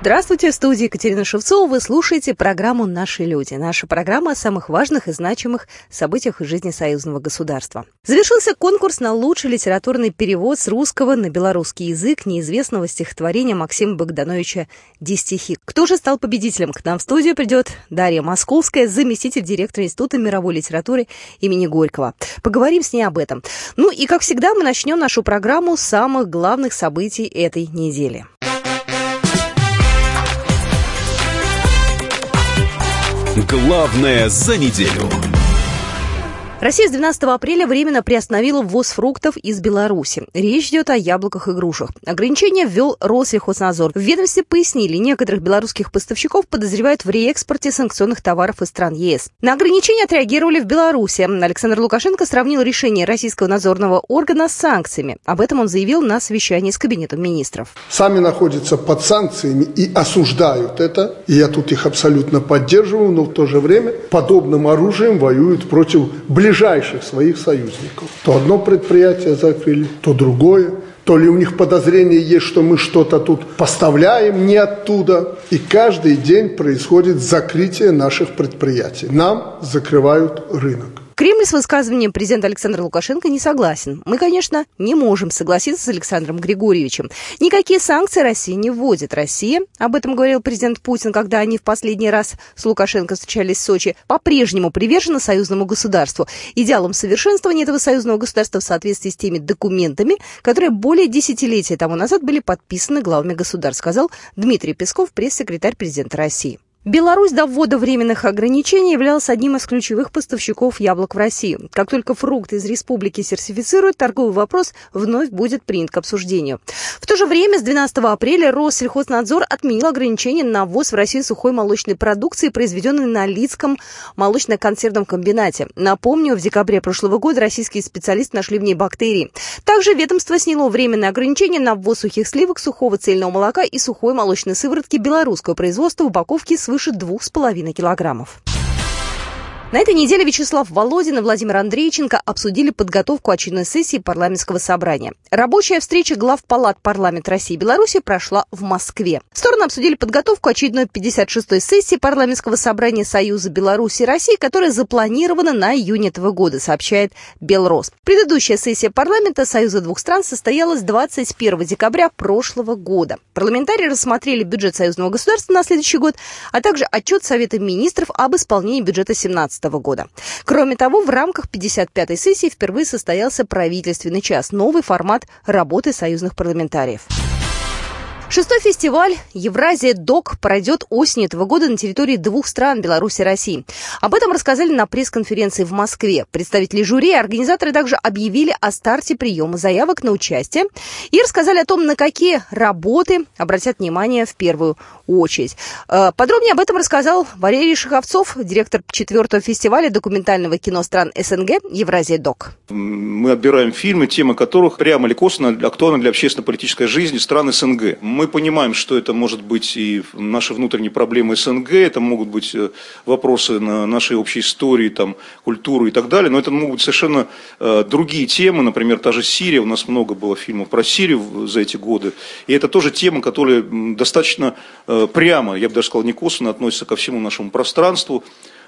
Здравствуйте, в студии Екатерина Шевцова. Вы слушаете программу «Наши люди». Наша программа о самых важных и значимых событиях из жизни союзного государства. Завершился конкурс на лучший литературный перевод с русского на белорусский язык неизвестного стихотворения Максима Богдановича «Дистихи». Кто же стал победителем? К нам в студию придет Дарья Московская, заместитель директора Института мировой литературы имени Горького. Поговорим с ней об этом. Ну и, как всегда, мы начнем нашу программу с самых главных событий этой недели. Главное за неделю. Россия с 12 апреля временно приостановила ввоз фруктов из Беларуси. Речь идет о яблоках и грушах. Ограничения ввел Россельхознадзор. В ведомстве пояснили, некоторых белорусских поставщиков подозревают в реэкспорте санкционных товаров из стран ЕС. На ограничения отреагировали в Беларуси. Александр Лукашенко сравнил решение российского надзорного органа с санкциями. Об этом он заявил на совещании с Кабинетом министров. Сами находятся под санкциями и осуждают это. И я тут их абсолютно поддерживаю, но в то же время подобным оружием воюют против ближайших ближайших своих союзников. То одно предприятие закрыли, то другое. То ли у них подозрение есть, что мы что-то тут поставляем не оттуда. И каждый день происходит закрытие наших предприятий. Нам закрывают рынок. Кремль с высказыванием президента Александра Лукашенко не согласен. Мы, конечно, не можем согласиться с Александром Григорьевичем. Никакие санкции Россия не вводит. Россия, об этом говорил президент Путин, когда они в последний раз с Лукашенко встречались в Сочи, по-прежнему привержена союзному государству. Идеалом совершенствования этого союзного государства в соответствии с теми документами, которые более десятилетия тому назад были подписаны главами государств, сказал Дмитрий Песков, пресс-секретарь президента России. Беларусь до ввода временных ограничений являлась одним из ключевых поставщиков яблок в Россию. Как только фрукты из республики сертифицируют, торговый вопрос вновь будет принят к обсуждению. В то же время с 12 апреля Россельхознадзор отменил ограничения на ввоз в Россию сухой молочной продукции, произведенной на Лицком молочно-консервном комбинате. Напомню, в декабре прошлого года российские специалисты нашли в ней бактерии. Также ведомство сняло временные ограничения на ввоз сухих сливок, сухого цельного молока и сухой молочной сыворотки белорусского производства в упаковке свыше свыше 2,5 килограммов. На этой неделе Вячеслав Володин и Владимир Андрейченко обсудили подготовку очередной сессии парламентского собрания. Рабочая встреча глав палат парламента России и Беларуси прошла в Москве. Стороны обсудили подготовку очередной 56-й сессии парламентского собрания Союза Беларуси и России, которая запланирована на июнь этого года, сообщает Белрос. Предыдущая сессия парламента Союза двух стран состоялась 21 декабря прошлого года. Парламентарии рассмотрели бюджет союзного государства на следующий год, а также отчет Совета министров об исполнении бюджета 17 2017 года. Кроме того, в рамках 55-й сессии впервые состоялся правительственный час, новый формат работы союзных парламентариев. Шестой фестиваль «Евразия ДОК» пройдет осенью этого года на территории двух стран – Беларуси и России. Об этом рассказали на пресс-конференции в Москве. Представители жюри и организаторы также объявили о старте приема заявок на участие и рассказали о том, на какие работы обратят внимание в первую очередь. Э, подробнее об этом рассказал Валерий Шиховцов, директор четвертого фестиваля документального кино стран СНГ «Евразия ДОК». Мы отбираем фильмы, темы которых прямо или косвенно актуальны для общественно-политической жизни стран СНГ. Мы понимаем, что это может быть и наши внутренние проблемы СНГ, это могут быть э, вопросы на нашей общей истории, там, культуры и так далее, но это могут быть совершенно э, другие темы, например, та же Сирия, у нас много было фильмов про Сирию за эти годы, и это тоже тема, которая достаточно э, прямо, я бы даже сказал, не косвенно относится ко всему нашему пространству,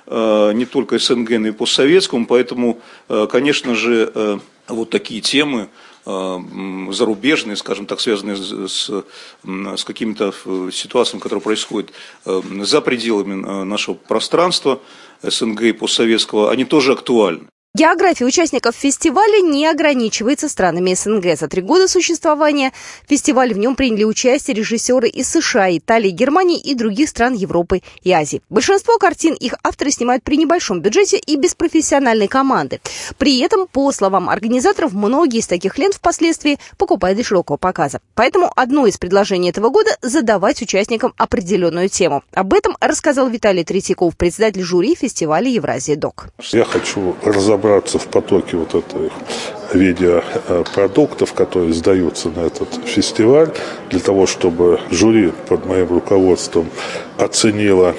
не только СНГ, но и постсоветскому, поэтому, конечно же, вот такие темы, зарубежные, скажем так, связанные с, с какими-то э, ситуациями, которые происходят э, за пределами нашего пространства СНГ и постсоветского, они тоже актуальны. География участников фестиваля не ограничивается странами СНГ. За три года существования фестиваля в нем приняли участие режиссеры из США, Италии, Германии и других стран Европы и Азии. Большинство картин их авторы снимают при небольшом бюджете и без профессиональной команды. При этом, по словам организаторов, многие из таких лент впоследствии покупают для широкого показа. Поэтому одно из предложений этого года – задавать участникам определенную тему. Об этом рассказал Виталий Третьяков, председатель жюри фестиваля «Евразия Док». Я хочу разобраться разобраться в потоке вот этой видеопродуктов, которые сдаются на этот фестиваль, для того, чтобы жюри под моим руководством оценило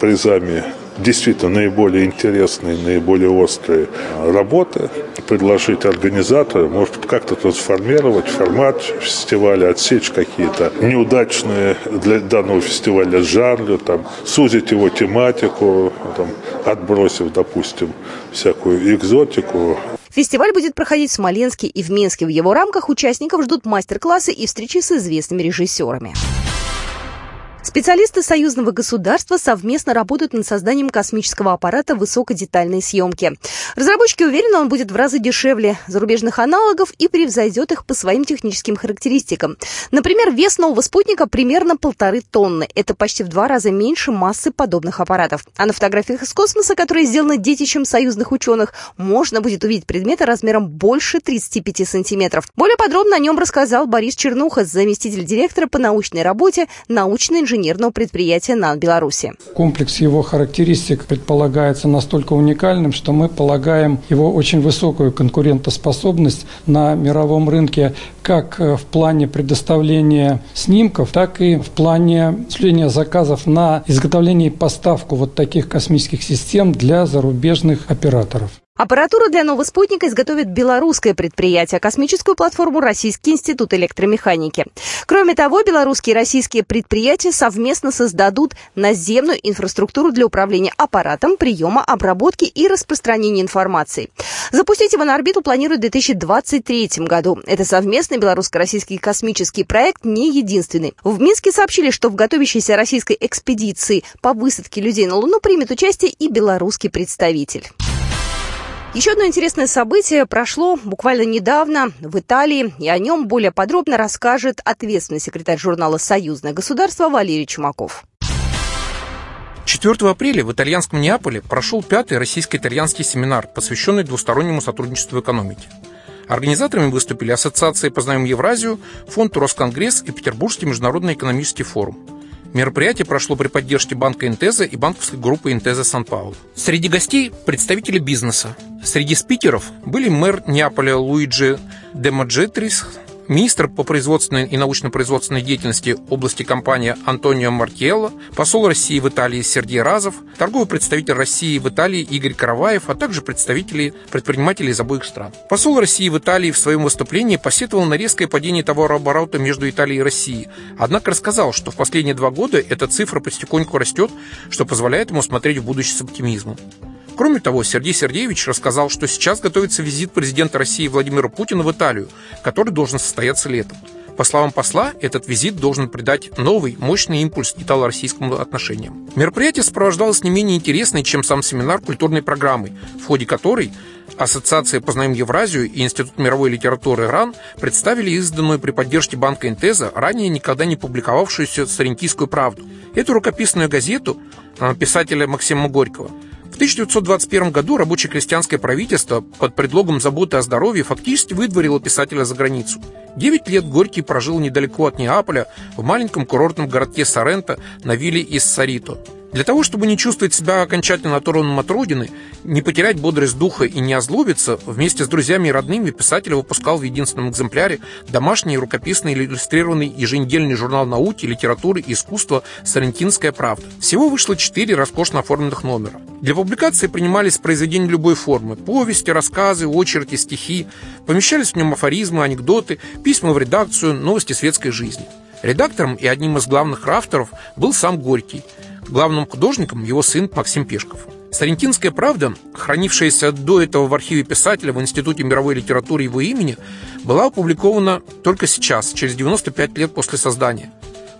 призами действительно наиболее интересные, наиболее острые работы, предложить организатору, может как-то трансформировать формат фестиваля, отсечь какие-то неудачные для данного фестиваля жанры, там, сузить его тематику, там, отбросив, допустим, всякую экзотику, Фестиваль будет проходить в Смоленске и в Минске. В его рамках участников ждут мастер-классы и встречи с известными режиссерами. Специалисты союзного государства совместно работают над созданием космического аппарата высокодетальной съемки. Разработчики уверены, он будет в разы дешевле зарубежных аналогов и превзойдет их по своим техническим характеристикам. Например, вес нового спутника примерно полторы тонны. Это почти в два раза меньше массы подобных аппаратов. А на фотографиях из космоса, которые сделаны детищем союзных ученых, можно будет увидеть предметы размером больше 35 сантиметров. Более подробно о нем рассказал Борис Чернуха, заместитель директора по научной работе, научный инженер инженерного предприятия НАН Беларуси. Комплекс его характеристик предполагается настолько уникальным, что мы полагаем его очень высокую конкурентоспособность на мировом рынке как э, в плане предоставления снимков, так и в плане осуществления заказов на изготовление и поставку вот таких космических систем для зарубежных операторов. Аппаратуру для нового спутника изготовит белорусское предприятие, космическую платформу Российский институт электромеханики. Кроме того, белорусские и российские предприятия совместно создадут наземную инфраструктуру для управления аппаратом, приема, обработки и распространения информации. Запустить его на орбиту планируют в 2023 году. Это совместный белорусско-российский космический проект не единственный. В Минске сообщили, что в готовящейся российской экспедиции по высадке людей на Луну примет участие и белорусский представитель. Еще одно интересное событие прошло буквально недавно в Италии, и о нем более подробно расскажет ответственный секретарь журнала «Союзное государство» Валерий Чумаков. 4 апреля в итальянском Неаполе прошел пятый российско-итальянский семинар, посвященный двустороннему сотрудничеству в экономике. Организаторами выступили Ассоциация «Познаем Евразию», Фонд «Росконгресс» и Петербургский международный экономический форум. Мероприятие прошло при поддержке банка Интеза и банковской группы Интеза Сан-Паулу. Среди гостей представители бизнеса. Среди спикеров были мэр Неаполя Луиджи Демаджетрис, министр по производственной и научно-производственной деятельности области компании Антонио Маркелло, посол России в Италии Сергей Разов, торговый представитель России в Италии Игорь Караваев, а также представители предпринимателей из обоих стран. Посол России в Италии в своем выступлении посетовал на резкое падение товарооборота между Италией и Россией, однако рассказал, что в последние два года эта цифра потихоньку растет, что позволяет ему смотреть в будущее с оптимизмом. Кроме того, Сергей Сергеевич рассказал, что сейчас готовится визит президента России Владимира Путина в Италию, который должен состояться летом. По словам посла, этот визит должен придать новый, мощный импульс итало-российским отношениям. Мероприятие сопровождалось не менее интересной, чем сам семинар культурной программой, в ходе которой Ассоциация «Познаем Евразию» и Институт мировой литературы РАН представили изданную при поддержке банка Интеза ранее никогда не публиковавшуюся «Сарентийскую правду». Эту рукописную газету писателя Максима Горького – в 1921 году рабочее крестьянское правительство под предлогом заботы о здоровье фактически выдворило писателя за границу. Девять лет Горький прожил недалеко от Неаполя, в маленьком курортном городке Соренто на вилле из Сарито. Для того, чтобы не чувствовать себя окончательно оторванным от родины, не потерять бодрость духа и не озлобиться, вместе с друзьями и родными писатель выпускал в единственном экземпляре домашний рукописный или иллюстрированный еженедельный журнал науки, литературы и искусства «Сарентинская правда». Всего вышло четыре роскошно оформленных номера. Для публикации принимались произведения любой формы – повести, рассказы, очерки, стихи. Помещались в нем афоризмы, анекдоты, письма в редакцию, новости светской жизни. Редактором и одним из главных авторов был сам Горький – Главным художником его сын Максим Пешков. Сарентинская правда, хранившаяся до этого в архиве писателя в Институте мировой литературы его имени, была опубликована только сейчас, через 95 лет после создания.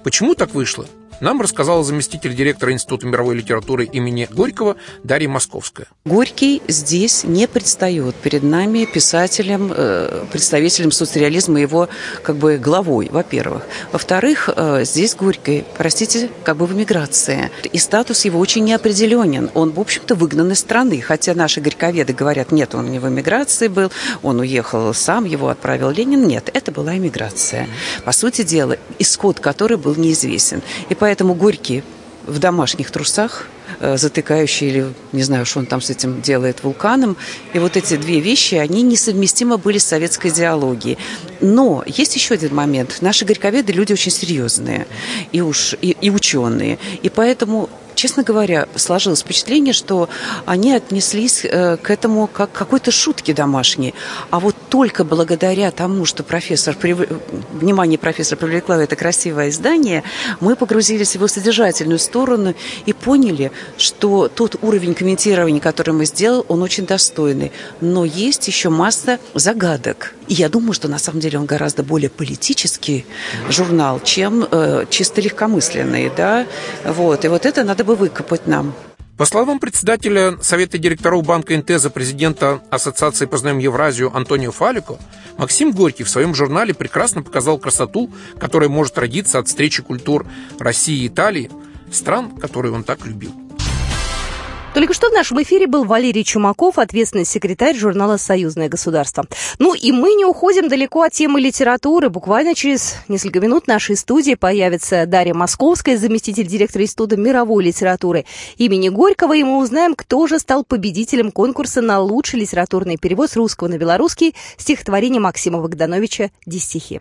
Почему так вышло? Нам рассказала заместитель директора Института мировой литературы имени Горького Дарья Московская. Горький здесь не предстает перед нами писателем, э, представителем соцреализма, его как бы главой, во-первых. Во-вторых, э, здесь Горький, простите, как бы в эмиграции. И статус его очень неопределенен. Он, в общем-то, выгнан из страны. Хотя наши горьковеды говорят, нет, он не в эмиграции был, он уехал сам, его отправил Ленин. Нет, это была эмиграция. По сути дела, исход которой был неизвестен. И Поэтому Горький в домашних трусах, э, затыкающий или не знаю, что он там с этим делает вулканом. И вот эти две вещи, они несовместимы были с советской идеологией. Но есть еще один момент. Наши горьковеды люди очень серьезные и, уж, и, и ученые. И поэтому честно говоря, сложилось впечатление, что они отнеслись э, к этому как к какой-то шутке домашней. А вот только благодаря тому, что профессор, внимание профессора привлекло это красивое издание, мы погрузились в его содержательную сторону и поняли, что тот уровень комментирования, который мы сделали, он очень достойный. Но есть еще масса загадок. И я думаю, что на самом деле он гораздо более политический журнал, чем э, чисто легкомысленный. Да? Вот. И вот это надо бы выкопать нам. По словам председателя Совета директоров Банка Интеза, президента Ассоциации «Познаем Евразию» Антонио Фалико, Максим Горький в своем журнале прекрасно показал красоту, которая может родиться от встречи культур России и Италии, стран, которые он так любил. Только что в нашем эфире был Валерий Чумаков, ответственный секретарь журнала «Союзное государство». Ну и мы не уходим далеко от темы литературы. Буквально через несколько минут в нашей студии появится Дарья Московская, заместитель директора Института мировой литературы имени Горького, и мы узнаем, кто же стал победителем конкурса на лучший литературный перевод с русского на белорусский стихотворение Максима Богдановича «Дистихи».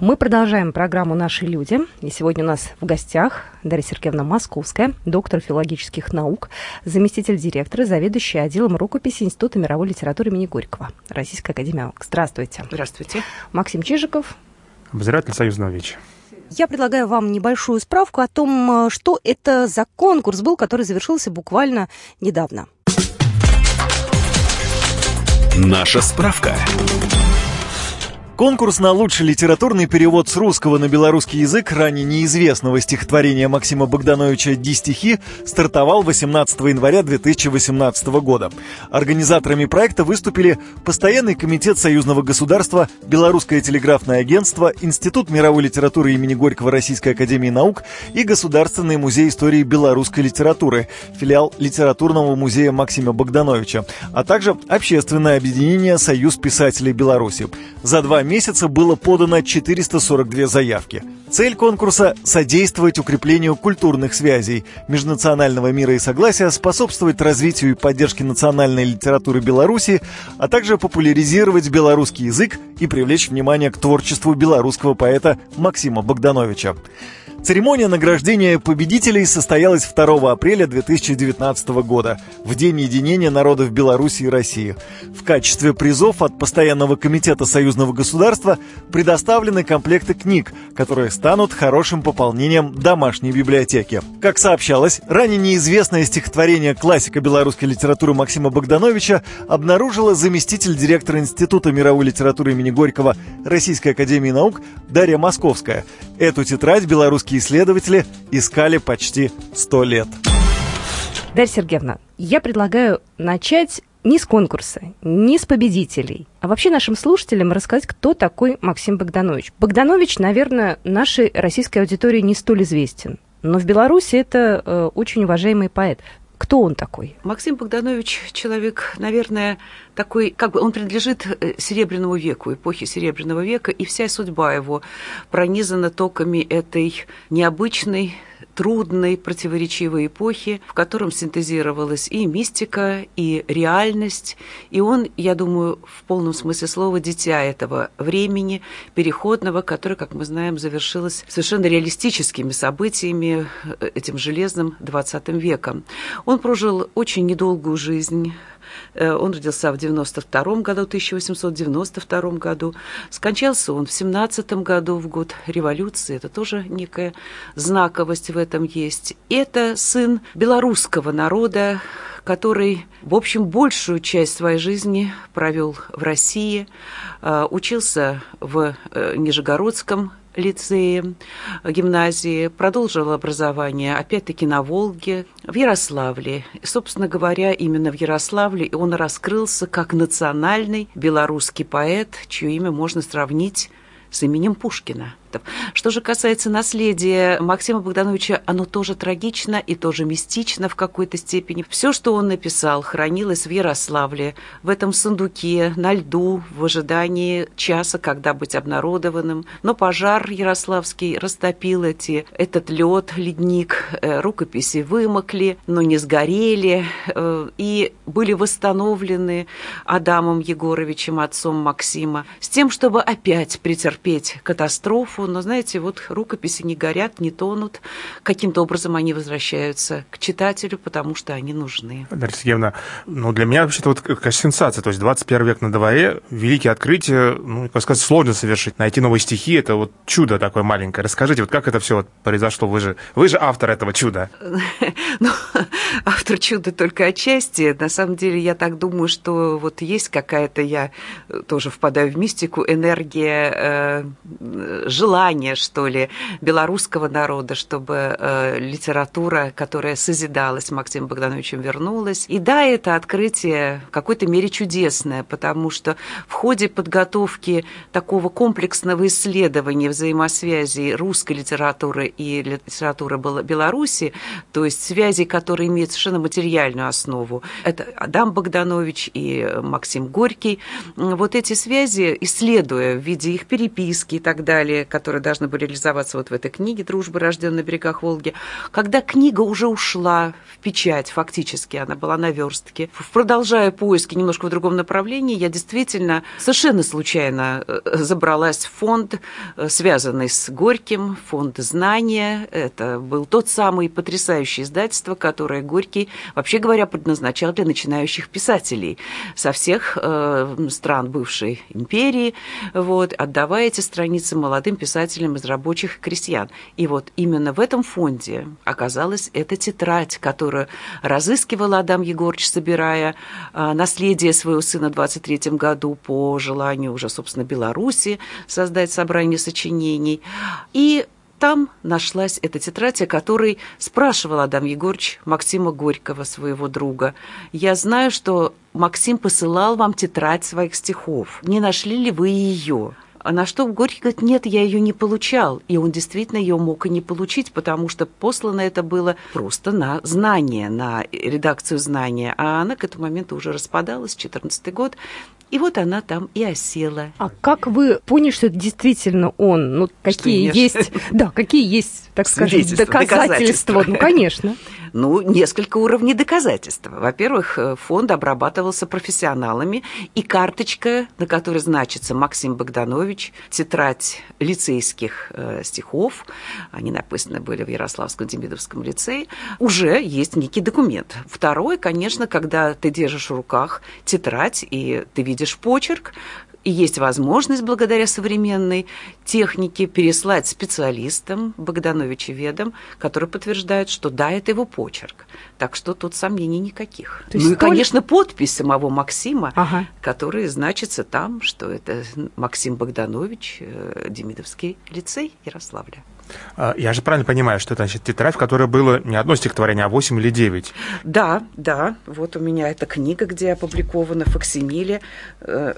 Мы продолжаем программу «Наши люди». И сегодня у нас в гостях Дарья Сергеевна Московская, доктор филологических наук, заместитель директора, заведующая отделом рукописи Института мировой литературы имени Горького, Российская академия наук. Здравствуйте. Здравствуйте. Максим Чижиков. Обозреватель Союзного веча. Я предлагаю вам небольшую справку о том, что это за конкурс был, который завершился буквально недавно. Наша справка. Конкурс на лучший литературный перевод с русского на белорусский язык ранее неизвестного стихотворения Максима Богдановича «Ди стихи» стартовал 18 января 2018 года. Организаторами проекта выступили Постоянный комитет Союзного государства, Белорусское телеграфное агентство, Институт мировой литературы имени Горького Российской академии наук и Государственный музей истории белорусской литературы, филиал литературного музея Максима Богдановича, а также Общественное объединение «Союз писателей Беларуси». За два месяца было подано 442 заявки. Цель конкурса – содействовать укреплению культурных связей, межнационального мира и согласия, способствовать развитию и поддержке национальной литературы Беларуси, а также популяризировать белорусский язык и привлечь внимание к творчеству белорусского поэта Максима Богдановича. Церемония награждения победителей состоялась 2 апреля 2019 года, в День единения народов Беларуси и России. В качестве призов от Постоянного комитета союзного государства предоставлены комплекты книг, которые станут хорошим пополнением домашней библиотеки. Как сообщалось, ранее неизвестное стихотворение классика белорусской литературы Максима Богдановича обнаружила заместитель директора Института мировой литературы имени Горького Российской академии наук Дарья Московская. Эту тетрадь белорусские исследователи искали почти сто лет. Дарья Сергеевна, я предлагаю начать не с конкурса, не с победителей, а вообще нашим слушателям рассказать, кто такой Максим Богданович. Богданович, наверное, нашей российской аудитории не столь известен. Но в Беларуси это э, очень уважаемый поэт. Кто он такой? Максим Богданович человек, наверное, такой, как бы он принадлежит э, Серебряному веку, эпохе Серебряного века, и вся судьба его пронизана токами этой необычной трудной, противоречивой эпохи, в котором синтезировалась и мистика, и реальность. И он, я думаю, в полном смысле слова, дитя этого времени переходного, которое, как мы знаем, завершилось совершенно реалистическими событиями э, этим железным 20 веком. Он прожил очень недолгую жизнь, он родился в 92 году, 1892 году. Скончался он в 17 году, в год революции. Это тоже некая знаковость в этом есть. Это сын белорусского народа, который, в общем, большую часть своей жизни провел в России, э, учился в э, Нижегородском лицее, гимназии, продолжил образование, опять-таки, на Волге, в Ярославле. И, собственно говоря, именно в Ярославле он раскрылся как национальный белорусский поэт, чье имя можно сравнить с именем Пушкина. Фактов. Что же касается наследия Максима Богдановича, оно тоже трагично и тоже мистично в какой-то степени. Все, что он написал, хранилось в Ярославле, в этом сундуке, на льду, в ожидании часа, когда быть обнародованным. Но пожар ярославский растопил эти, этот лед, ледник, э, рукописи вымокли, но не сгорели, э, и были восстановлены Адамом Егоровичем, отцом Максима, с тем, чтобы опять претерпеть катастрофу. Но, знаете, вот рукописи не горят, не тонут. Каким-то образом они возвращаются к читателю, потому что они нужны. Дарья Сергеевна, ну, для меня вообще-то вот какая сенсация. То есть 21 век на дворе, великие открытия, ну, как сказать, сложно совершить. Найти новые стихи – это вот чудо такое маленькое. Расскажите, вот как это все вот произошло? Вы же, вы же автор этого чуда. Ну, автор чуда только отчасти. На самом деле, я так думаю, что вот есть какая-то, я тоже впадаю в мистику, энергия, э, желание, что ли, белорусского народа, чтобы э, литература, которая созидалась Максимом Богдановичем, вернулась. И да, это открытие в какой-то мере чудесное, потому что в ходе подготовки такого комплексного исследования взаимосвязи русской литературы и литературы Беларуси, то есть связи, которые имеют совершенно материальную основу, это Адам Богданович и Максим Горький, вот эти связи, исследуя в виде их переписки и так далее, которые должны были реализоваться вот в этой книге «Дружба, рожденная на берегах Волги», когда книга уже ушла в печать, фактически, она была на верстке, продолжая поиски немножко в другом направлении, я действительно совершенно случайно э, забралась в фонд, э, связанный с Горьким, фонд знания. Это был тот самый потрясающий издательство, которое Горький, вообще говоря, предназначал для начинающих писателей со всех э, стран бывшей империи, вот, отдавая эти страницы молодым писателям из рабочих и крестьян. И вот именно в этом фонде оказалась эта тетрадь, которую разыскивал Адам Егорович, собирая э, наследие своего сына в 23 году по желанию уже, собственно, Беларуси создать собрание сочинений. И там нашлась эта тетрадь, о которой спрашивал Адам Егорович Максима Горького, своего друга. «Я знаю, что Максим посылал вам тетрадь своих стихов. Не нашли ли вы ее?» А на что Горький говорит, нет, я ее не получал. И он действительно ее мог и не получить, потому что послано это было просто на знание, на редакцию знания. А она к этому моменту уже распадалась, 14 год. И вот она там и осела. А как вы поняли, что это действительно он? Ну, какие есть, да, какие есть, так скажем, доказательства? доказательства? Ну, конечно. Ну, несколько уровней доказательства. Во-первых, э, фонд обрабатывался профессионалами, и карточка, на которой значится Максим Богданович, тетрадь лицейских э, стихов, они написаны были в Ярославском Демидовском лицее, уже есть некий документ. Второе, конечно, когда ты держишь в руках тетрадь, и ты видишь почерк, и есть возможность благодаря современной технике переслать специалистам, Богдановичеведам, которые подтверждают, что да, это его почерк. Так что тут сомнений никаких. То ну и, конечно, подпись самого Максима, ага. которая значится там, что это Максим Богданович, э, Демидовский лицей Ярославля. А, я же правильно понимаю, что это значит тетрадь, в которой было не одно стихотворение, а восемь или девять? Да, да. Вот у меня эта книга, где опубликована факсимиле э,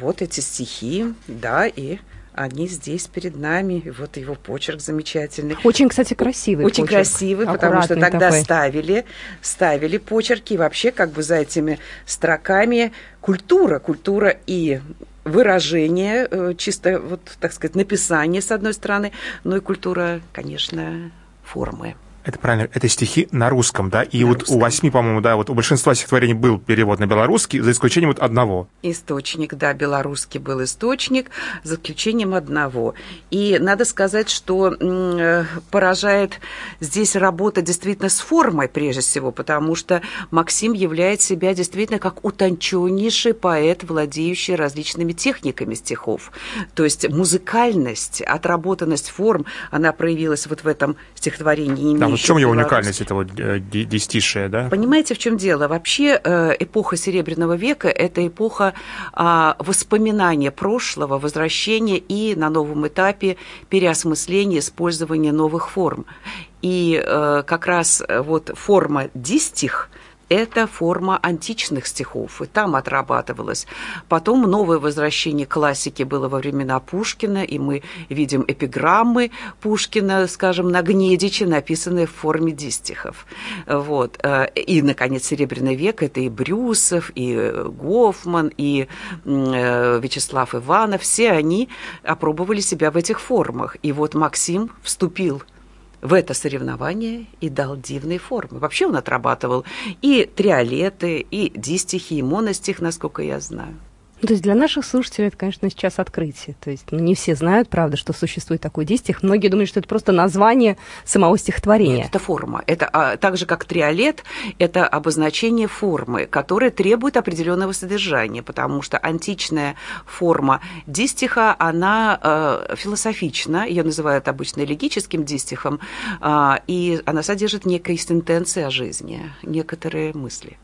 вот эти стихи, да, и они здесь перед нами. И вот его почерк замечательный. Очень, кстати, красивый Очень почерк. красивый, потому что тогда такой. ставили, ставили почерки. И вообще, как бы за этими строками культура, культура и выражение, э, чисто, вот, так сказать, написание, с одной стороны, но и культура, конечно, формы. Это правильно, это стихи на русском, да? И на вот русском. у восьми, по-моему, да, вот у большинства стихотворений был перевод на белорусский, за исключением вот одного. Источник, да, белорусский был источник, за исключением одного. И надо сказать, что э, поражает здесь работа действительно с формой, прежде всего, потому что Максим являет себя действительно как утонченнейший поэт, владеющий различными техниками стихов. То есть музыкальность, отработанность форм, она проявилась вот в этом стихотворении да, в чем его уникальность этого э, десятишия, да? Понимаете, в чем дело? Вообще э, эпоха Серебряного века – это эпоха а, воспоминания прошлого, возвращения и на новом этапе переосмысления, использования новых форм. И э, как раз вот форма дистих – это форма античных стихов, и там отрабатывалось. Потом новое возвращение классики было во времена Пушкина, и мы видим эпиграммы Пушкина, скажем, на Гнедиче, написанные в форме дистихов. Вот. И, наконец, Серебряный век – это и Брюсов, и Гофман, и Вячеслав Иванов. Все они опробовали себя в этих формах. И вот Максим вступил это соревнование и дал дивные формы. Вообще он отрабатывал и триолеты, и дистихи, и моностих, насколько я знаю. Ну, то есть для наших слушателей это, конечно, сейчас открытие. То есть ну, не все знают, правда, что существует такой дистих. Многие думают, что это просто название самого стихотворения. Нет, это форма. Это а, так же, как триолет, это обозначение формы, которая требует определенного содержания, потому что античная форма дистиха, она э, философична, ее называют обычно элегическим дистихом, э, и она содержит некие сентенции о жизни, некоторые мысли.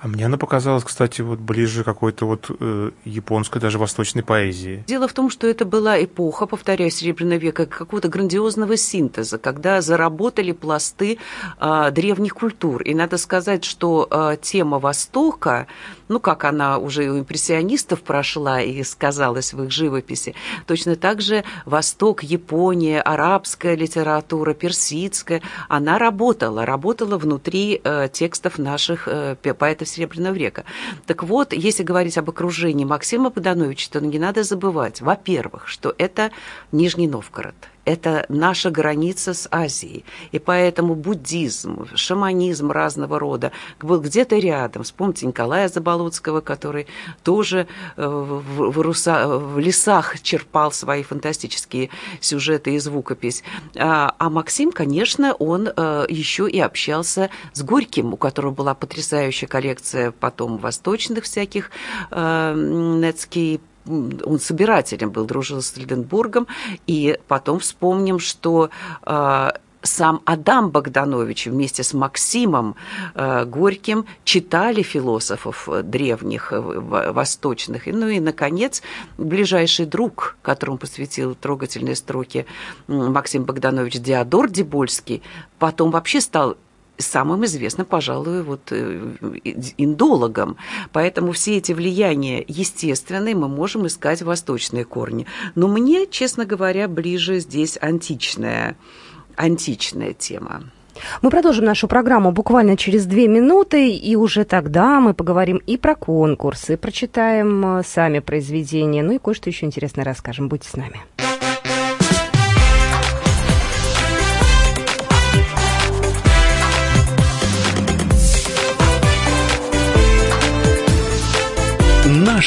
А мне она показалась, кстати, вот ближе какой-то вот э, японской, даже восточной поэзии. Дело в том, что это была эпоха, повторяю, Серебряного века, какого-то грандиозного синтеза, когда заработали пласты э, древних культур. И надо сказать, что э, тема Востока, ну, как она уже у импрессионистов прошла и сказалась в их живописи, точно так же Восток, Япония, арабская литература, персидская, она работала, работала внутри э, текстов наших э, поэтов поэтов Серебряного века. Так вот, если говорить об окружении Максима Подановича, то не надо забывать, во-первых, что это Нижний Новгород – это наша граница с Азией. И поэтому буддизм, шаманизм разного рода был где-то рядом. Вспомните Николая Заболоцкого, который тоже э, в, в, руса, в лесах черпал свои фантастические сюжеты и звукопись. А, а Максим, конечно, он э, еще и общался с Горьким, у которого была потрясающая коллекция потом восточных всяких э, Нецкий он собирателем был, дружил с Леденбургом, и потом вспомним, что э, сам Адам Богданович вместе с Максимом э, Горьким читали философов древних, э, восточных. Ну и, наконец, ближайший друг, которому посвятил трогательные строки Максим Богданович Диодор Дебольский, потом вообще стал самым известным, пожалуй, вот э, индологом. Поэтому все эти влияния естественные мы можем искать восточные корни. Но мне, честно говоря, ближе здесь античная, античная тема. Мы продолжим нашу программу буквально через две минуты, и уже тогда мы поговорим и про конкурсы, прочитаем э, сами произведения, ну и кое-что еще интересное расскажем. Будьте с нами.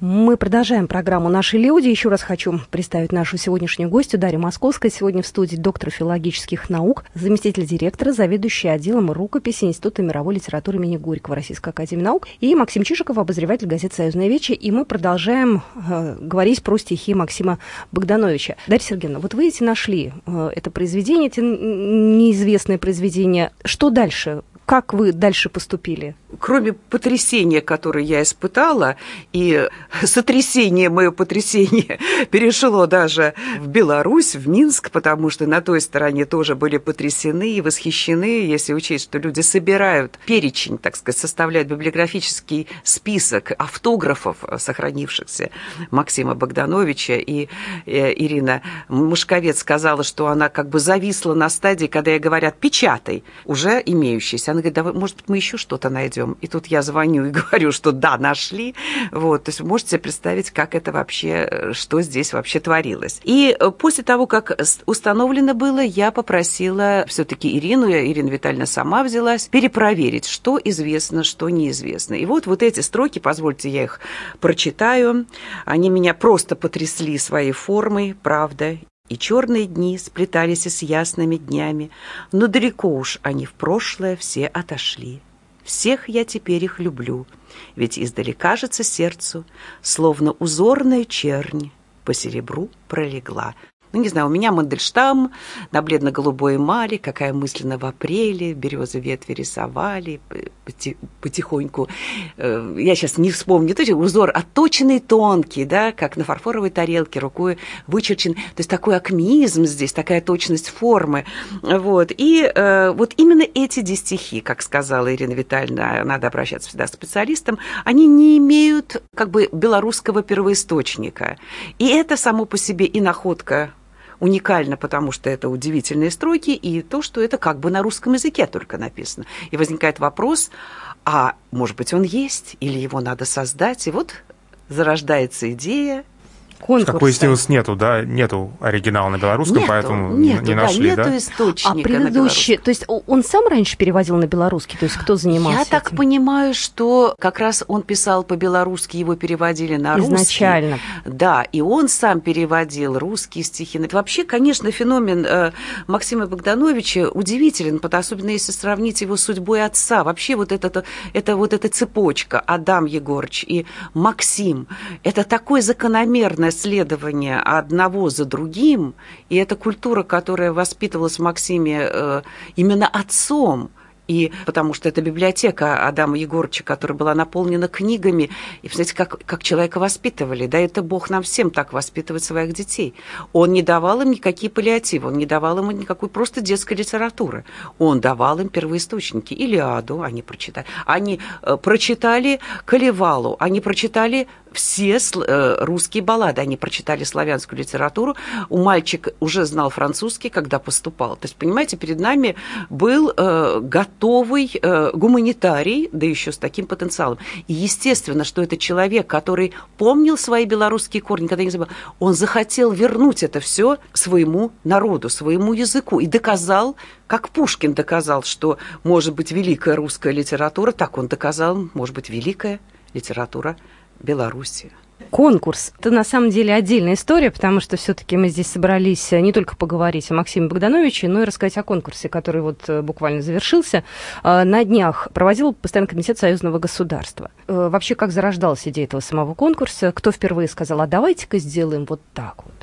Мы продолжаем программу «Наши люди». Еще раз хочу представить нашу сегодняшнюю гостью Дарью Московскую. Сегодня в студии доктор филологических наук, заместитель директора, заведующий отделом рукописи Института мировой литературы имени Горького Российской Академии Наук и Максим Чижиков, обозреватель газеты «Союзная вечи». И мы продолжаем э, говорить про стихи Максима Богдановича. Дарья Сергеевна, вот вы эти нашли э, это произведение, эти неизвестные произведения. Что дальше? Как вы дальше поступили? Кроме потрясения, которое я испытала, и сотрясение, мое потрясение перешло даже в Беларусь, в Минск, потому что на той стороне тоже были потрясены и восхищены, если учесть, что люди собирают перечень, так сказать, составляют библиографический список автографов, сохранившихся Максима Богдановича, и э, Ирина Мушковец сказала, что она как бы зависла на стадии, когда ей говорят «печатай», уже имеющийся она говорит, да, может быть, мы еще что-то найдем. И тут я звоню и говорю, что да, нашли. Вот, то есть вы можете себе представить, как это вообще, что здесь вообще творилось. И э, после того, как установлено было, я попросила все-таки Ирину, Ирина Витальевна сама взялась, перепроверить, что известно, что неизвестно. И вот вот эти строки, позвольте, я их прочитаю. Они меня просто потрясли своей формой, правда, и черные дни сплетались с ясными днями, но далеко уж они в прошлое все отошли. Всех я теперь их люблю, ведь издалека кажется сердцу, словно узорная чернь по серебру пролегла. Ну, не знаю, у меня Мандельштам на бледно-голубой эмали, какая мысленно в апреле, березы ветви рисовали потихоньку. Э, я сейчас не вспомню, то есть узор отточенный, тонкий, да, как на фарфоровой тарелке, рукой вычерчен. То есть такой акмеизм здесь, такая точность формы. Вот. И э, вот именно эти дистихи, как сказала Ирина Витальевна, надо обращаться всегда к специалистам, они не имеют как бы белорусского первоисточника. И это само по себе и находка уникально, потому что это удивительные строки, и то, что это как бы на русском языке только написано. И возникает вопрос, а может быть он есть, или его надо создать, и вот зарождается идея конкурса. Как выяснилось, нету, да, нету оригинала на белорусском, нету, поэтому нету, не нашли, да? Нету да? источника А предыдущий, то есть он сам раньше переводил на белорусский, то есть кто занимался Я этим? так понимаю, что как раз он писал по-белорусски, его переводили на русский. Изначально. Да, и он сам переводил русские стихи. Вообще, конечно, феномен э, Максима Богдановича удивителен, особенно если сравнить его с судьбой отца. Вообще вот это, это вот эта цепочка Адам Егорович и Максим, это такой закономерный постоянное следование одного за другим, и эта культура, которая воспитывалась в Максиме э, именно отцом, и потому что это библиотека Адама Егорыча, которая была наполнена книгами, и, знаете, как, как человека воспитывали, да, это Бог нам всем так воспитывать своих детей. Он не давал им никакие паллиативы, он не давал им никакой просто детской литературы. Он давал им первоисточники, Илиаду они прочитали, они э, прочитали Калевалу, они прочитали все э, русские баллады. Они прочитали славянскую литературу. У мальчика уже знал французский, когда поступал. То есть, понимаете, перед нами был э, готовый э, гуманитарий, да еще с таким потенциалом. И естественно, что это человек, который помнил свои белорусские корни, когда не забыл, он захотел вернуть это все своему народу, своему языку и доказал, как Пушкин доказал, что может быть великая русская литература, так он доказал, может быть великая литература Беларуси. Конкурс. Это на самом деле отдельная история, потому что все-таки мы здесь собрались э, не только поговорить о Максиме Богдановиче, но и рассказать о конкурсе, который вот э, буквально завершился. Э, на днях проводил Постоянный комитет союзного государства. Вообще, как зарождалась идея этого самого конкурса? Кто впервые сказал, а давайте-ка сделаем вот так вот?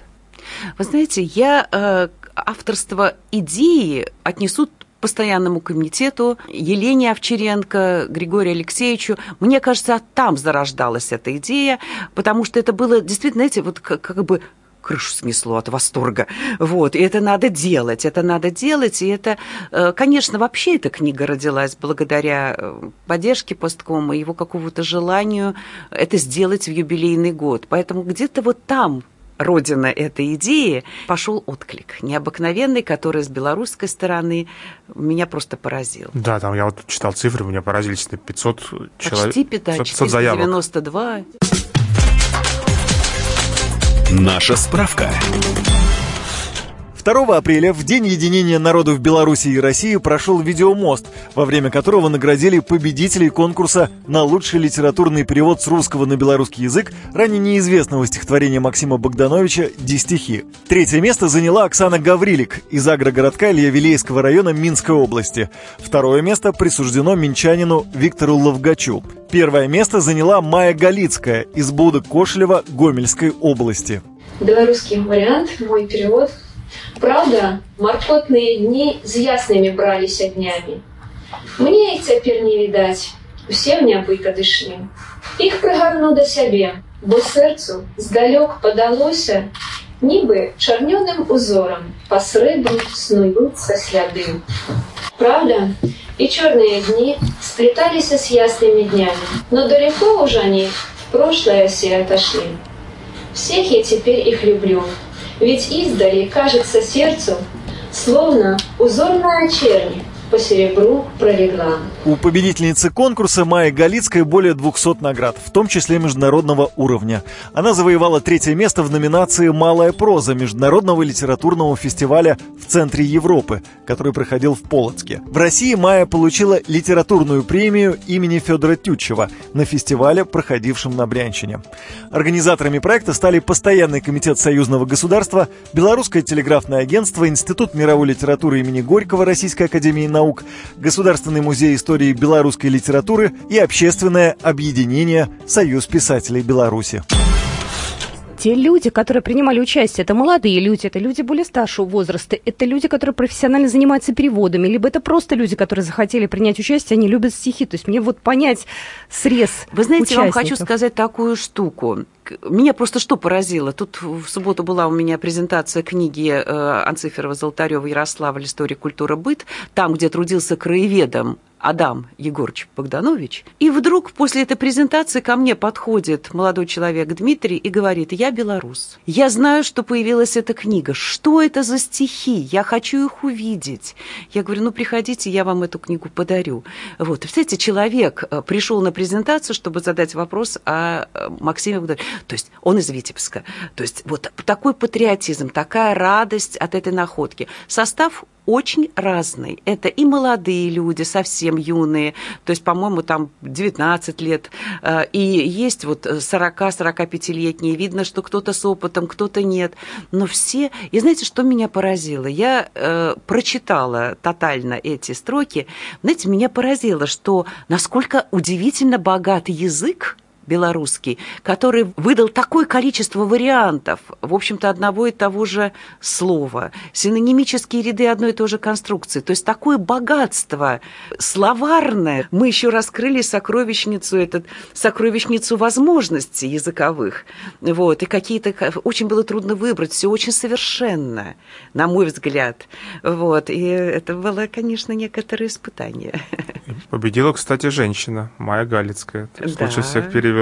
Вы знаете, я авторство идеи отнесу постоянному комитету, Елене Овчаренко, Григорию Алексеевичу. Мне кажется, там зарождалась эта идея, потому что это было действительно, знаете, вот как, как бы крышу снесло от восторга. Вот, и это надо делать, это надо делать, и это, э, конечно, вообще эта книга родилась благодаря э, поддержке посткома, его какого-то желанию это сделать в юбилейный год. Поэтому где-то вот там родина этой идеи, пошел отклик необыкновенный, который с белорусской стороны меня просто поразил. Да, там я вот читал цифры, меня поразились, 500 человек. Почти 500, 500 492. Наша справка. 2 апреля, в День единения народов Беларуси и России, прошел видеомост, во время которого наградили победителей конкурса на лучший литературный перевод с русского на белорусский язык ранее неизвестного стихотворения Максима Богдановича «Дистихи». Третье место заняла Оксана Гаврилик из агрогородка Илья-Вилейского района Минской области. Второе место присуждено минчанину Виктору Ловгачу. Первое место заняла Майя Галицкая из Будок Кошелева Гомельской области. Белорусский вариант, мой перевод – Правда, маркотные дни з яснымі браліся днямі. Мне і цяпер не відаць, усе мне нябыт адышлі. Іх прыгарну да сябе, бо сэрцу здалёк падалося, нібы чарнёным узорам па срэбру снуюцца сляды. Правда, и черные дни сплетались с ясными днями, но далеко уже они в прошлое все отошли. Всех я теперь их люблю, ведь издали кажется сердцу, словно узорная чернь по серебру пролегла. У победительницы конкурса Майи Галицкой более 200 наград, в том числе международного уровня. Она завоевала третье место в номинации «Малая проза» Международного литературного фестиваля в центре Европы, который проходил в Полоцке. В России Майя получила литературную премию имени Федора Тютчева на фестивале, проходившем на Брянщине. Организаторами проекта стали Постоянный комитет союзного государства, Белорусское телеграфное агентство, Институт мировой литературы имени Горького Российской академии наук, Государственный музей истории белорусской литературы и общественное объединение «Союз писателей Беларуси». Те люди, которые принимали участие, это молодые люди, это люди более старшего возраста, это люди, которые профессионально занимаются переводами, либо это просто люди, которые захотели принять участие, они любят стихи. То есть мне вот понять срез Вы знаете, я вам хочу участников. сказать такую штуку. Меня просто что поразило? Тут в субботу была у меня презентация книги э, Анциферова, Золотарева, Ярославль «История, культура, быт», там, где трудился краеведом Адам Егорович Богданович. И вдруг после этой презентации ко мне подходит молодой человек Дмитрий и говорит, я белорус. Я знаю, что появилась эта книга. Что это за стихи? Я хочу их увидеть. Я говорю, ну приходите, я вам эту книгу подарю. Вот. Представляете, человек э, пришел на презентацию, чтобы задать вопрос о э, Максиме Богдановиче. То есть он из Витебска. То есть вот такой патриотизм, такая радость от этой находки. Состав очень разный. Это и молодые люди, совсем юные, то есть, по-моему, там 19 лет, э, и есть вот 40-45-летние, видно, что кто-то с опытом, кто-то нет, но все... И знаете, что меня поразило? Я э, прочитала тотально эти строки, знаете, меня поразило, что насколько удивительно богат язык, белорусский, который выдал такое количество вариантов, в общем-то, одного и того же слова, синонимические ряды одной и той же конструкции. То есть такое богатство словарное. Мы еще раскрыли сокровищницу, этот, сокровищницу возможностей языковых. Вот, и какие-то... Очень было трудно выбрать, все очень совершенно, на мой взгляд. Вот, и это было, конечно, некоторое испытание. Победила, кстати, женщина, Майя Галицкая. Да. Лучше всех перевела.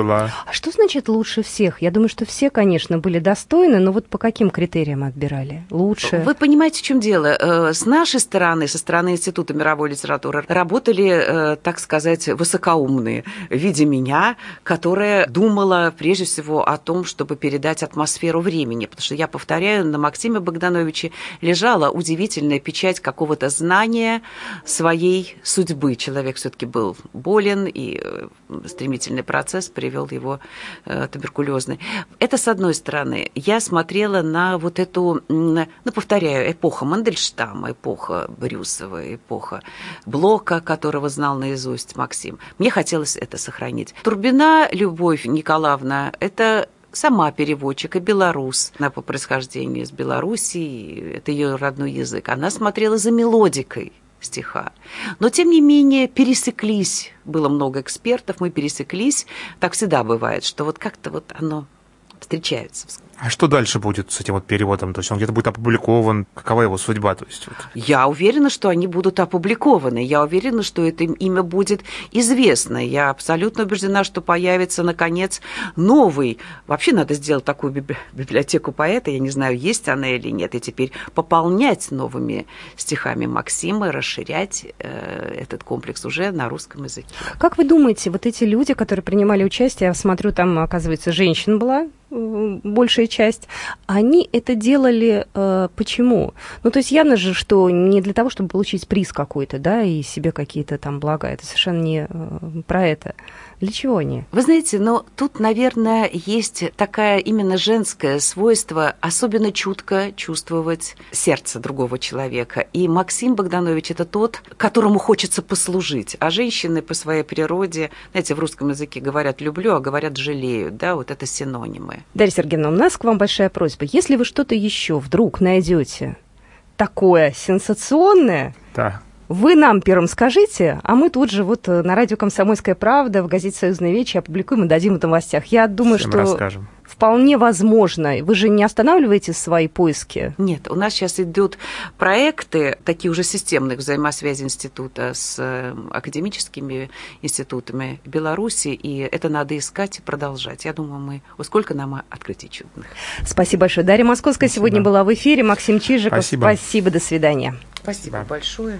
А что значит лучше всех? Я думаю, что все, конечно, были достойны, но вот по каким критериям отбирали? Лучше? Вы понимаете, в чем дело? Э, С нашей стороны, со стороны Института мировой литературы, работали, э, так сказать, высокоумные в виде меня, которая думала прежде всего о том, чтобы передать атмосферу времени. Потому что, я повторяю, на Максиме Богдановиче лежала удивительная печать какого-то знания своей судьбы. Человек все-таки был болен, и э, стремительный процесс привел его э, туберкулезный. Это с одной стороны. Я смотрела на вот эту, ну, повторяю, эпоха Мандельштама, эпоха Брюсова, эпоха Блока, которого знал наизусть Максим. Мне хотелось это сохранить. Турбина Любовь Николаевна, это сама переводчик и белорус. Она по происхождению из Белоруссии, это ее родной язык. Она смотрела за мелодикой стиха. Но, тем не менее, пересеклись. Было много экспертов, мы пересеклись. Так всегда бывает, что вот как-то вот оно встречается. А что дальше будет с этим вот переводом? То есть он где-то будет опубликован? Какова его судьба? То есть, вот, Я уверена, что они будут опубликованы. Я уверена, что это им- имя будет известно. Я абсолютно убеждена, что появится, наконец, новый. Вообще надо сделать такую библи- библиотеку поэта. Я не знаю, есть она или нет. И теперь пополнять новыми стихами Максима, расширять э, этот комплекс уже на русском языке. Как вы думаете, вот эти люди, которые принимали участие, я смотрю, там, оказывается, женщин была большая часть, они это делали э, почему? Ну, то есть явно же, что не для того, чтобы получить приз какой-то, да, и себе какие-то там блага, это совершенно не э, про это. Для чего они? Вы знаете, но тут, наверное, есть такая именно женское свойство особенно чутко чувствовать сердце другого человека. И Максим Богданович это тот, которому хочется послужить. А женщины по своей природе, знаете, в русском языке говорят «люблю», а говорят «жалеют». Да, вот это синонимы. Дарья Сергеевна, у нас к вам большая просьба. Если вы что-то еще вдруг найдете такое сенсационное, да. Вы нам первым скажите, а мы тут же вот э, на радио «Комсомольская правда» в газете «Союзная вечь» опубликуем и дадим это в новостях. Я думаю, Всем что расскажем. вполне возможно. Вы же не останавливаете свои поиски? Нет, у нас сейчас идут проекты, такие уже системных взаимосвязи института с э, академическими институтами Беларуси, и это надо искать и продолжать. Я думаю, мы... О, сколько нам открытий чудных. Спасибо большое. Дарья Московская Спасибо. сегодня была в эфире. Максим Чижиков. Спасибо. Спасибо. До свидания. Спасибо Да. большое.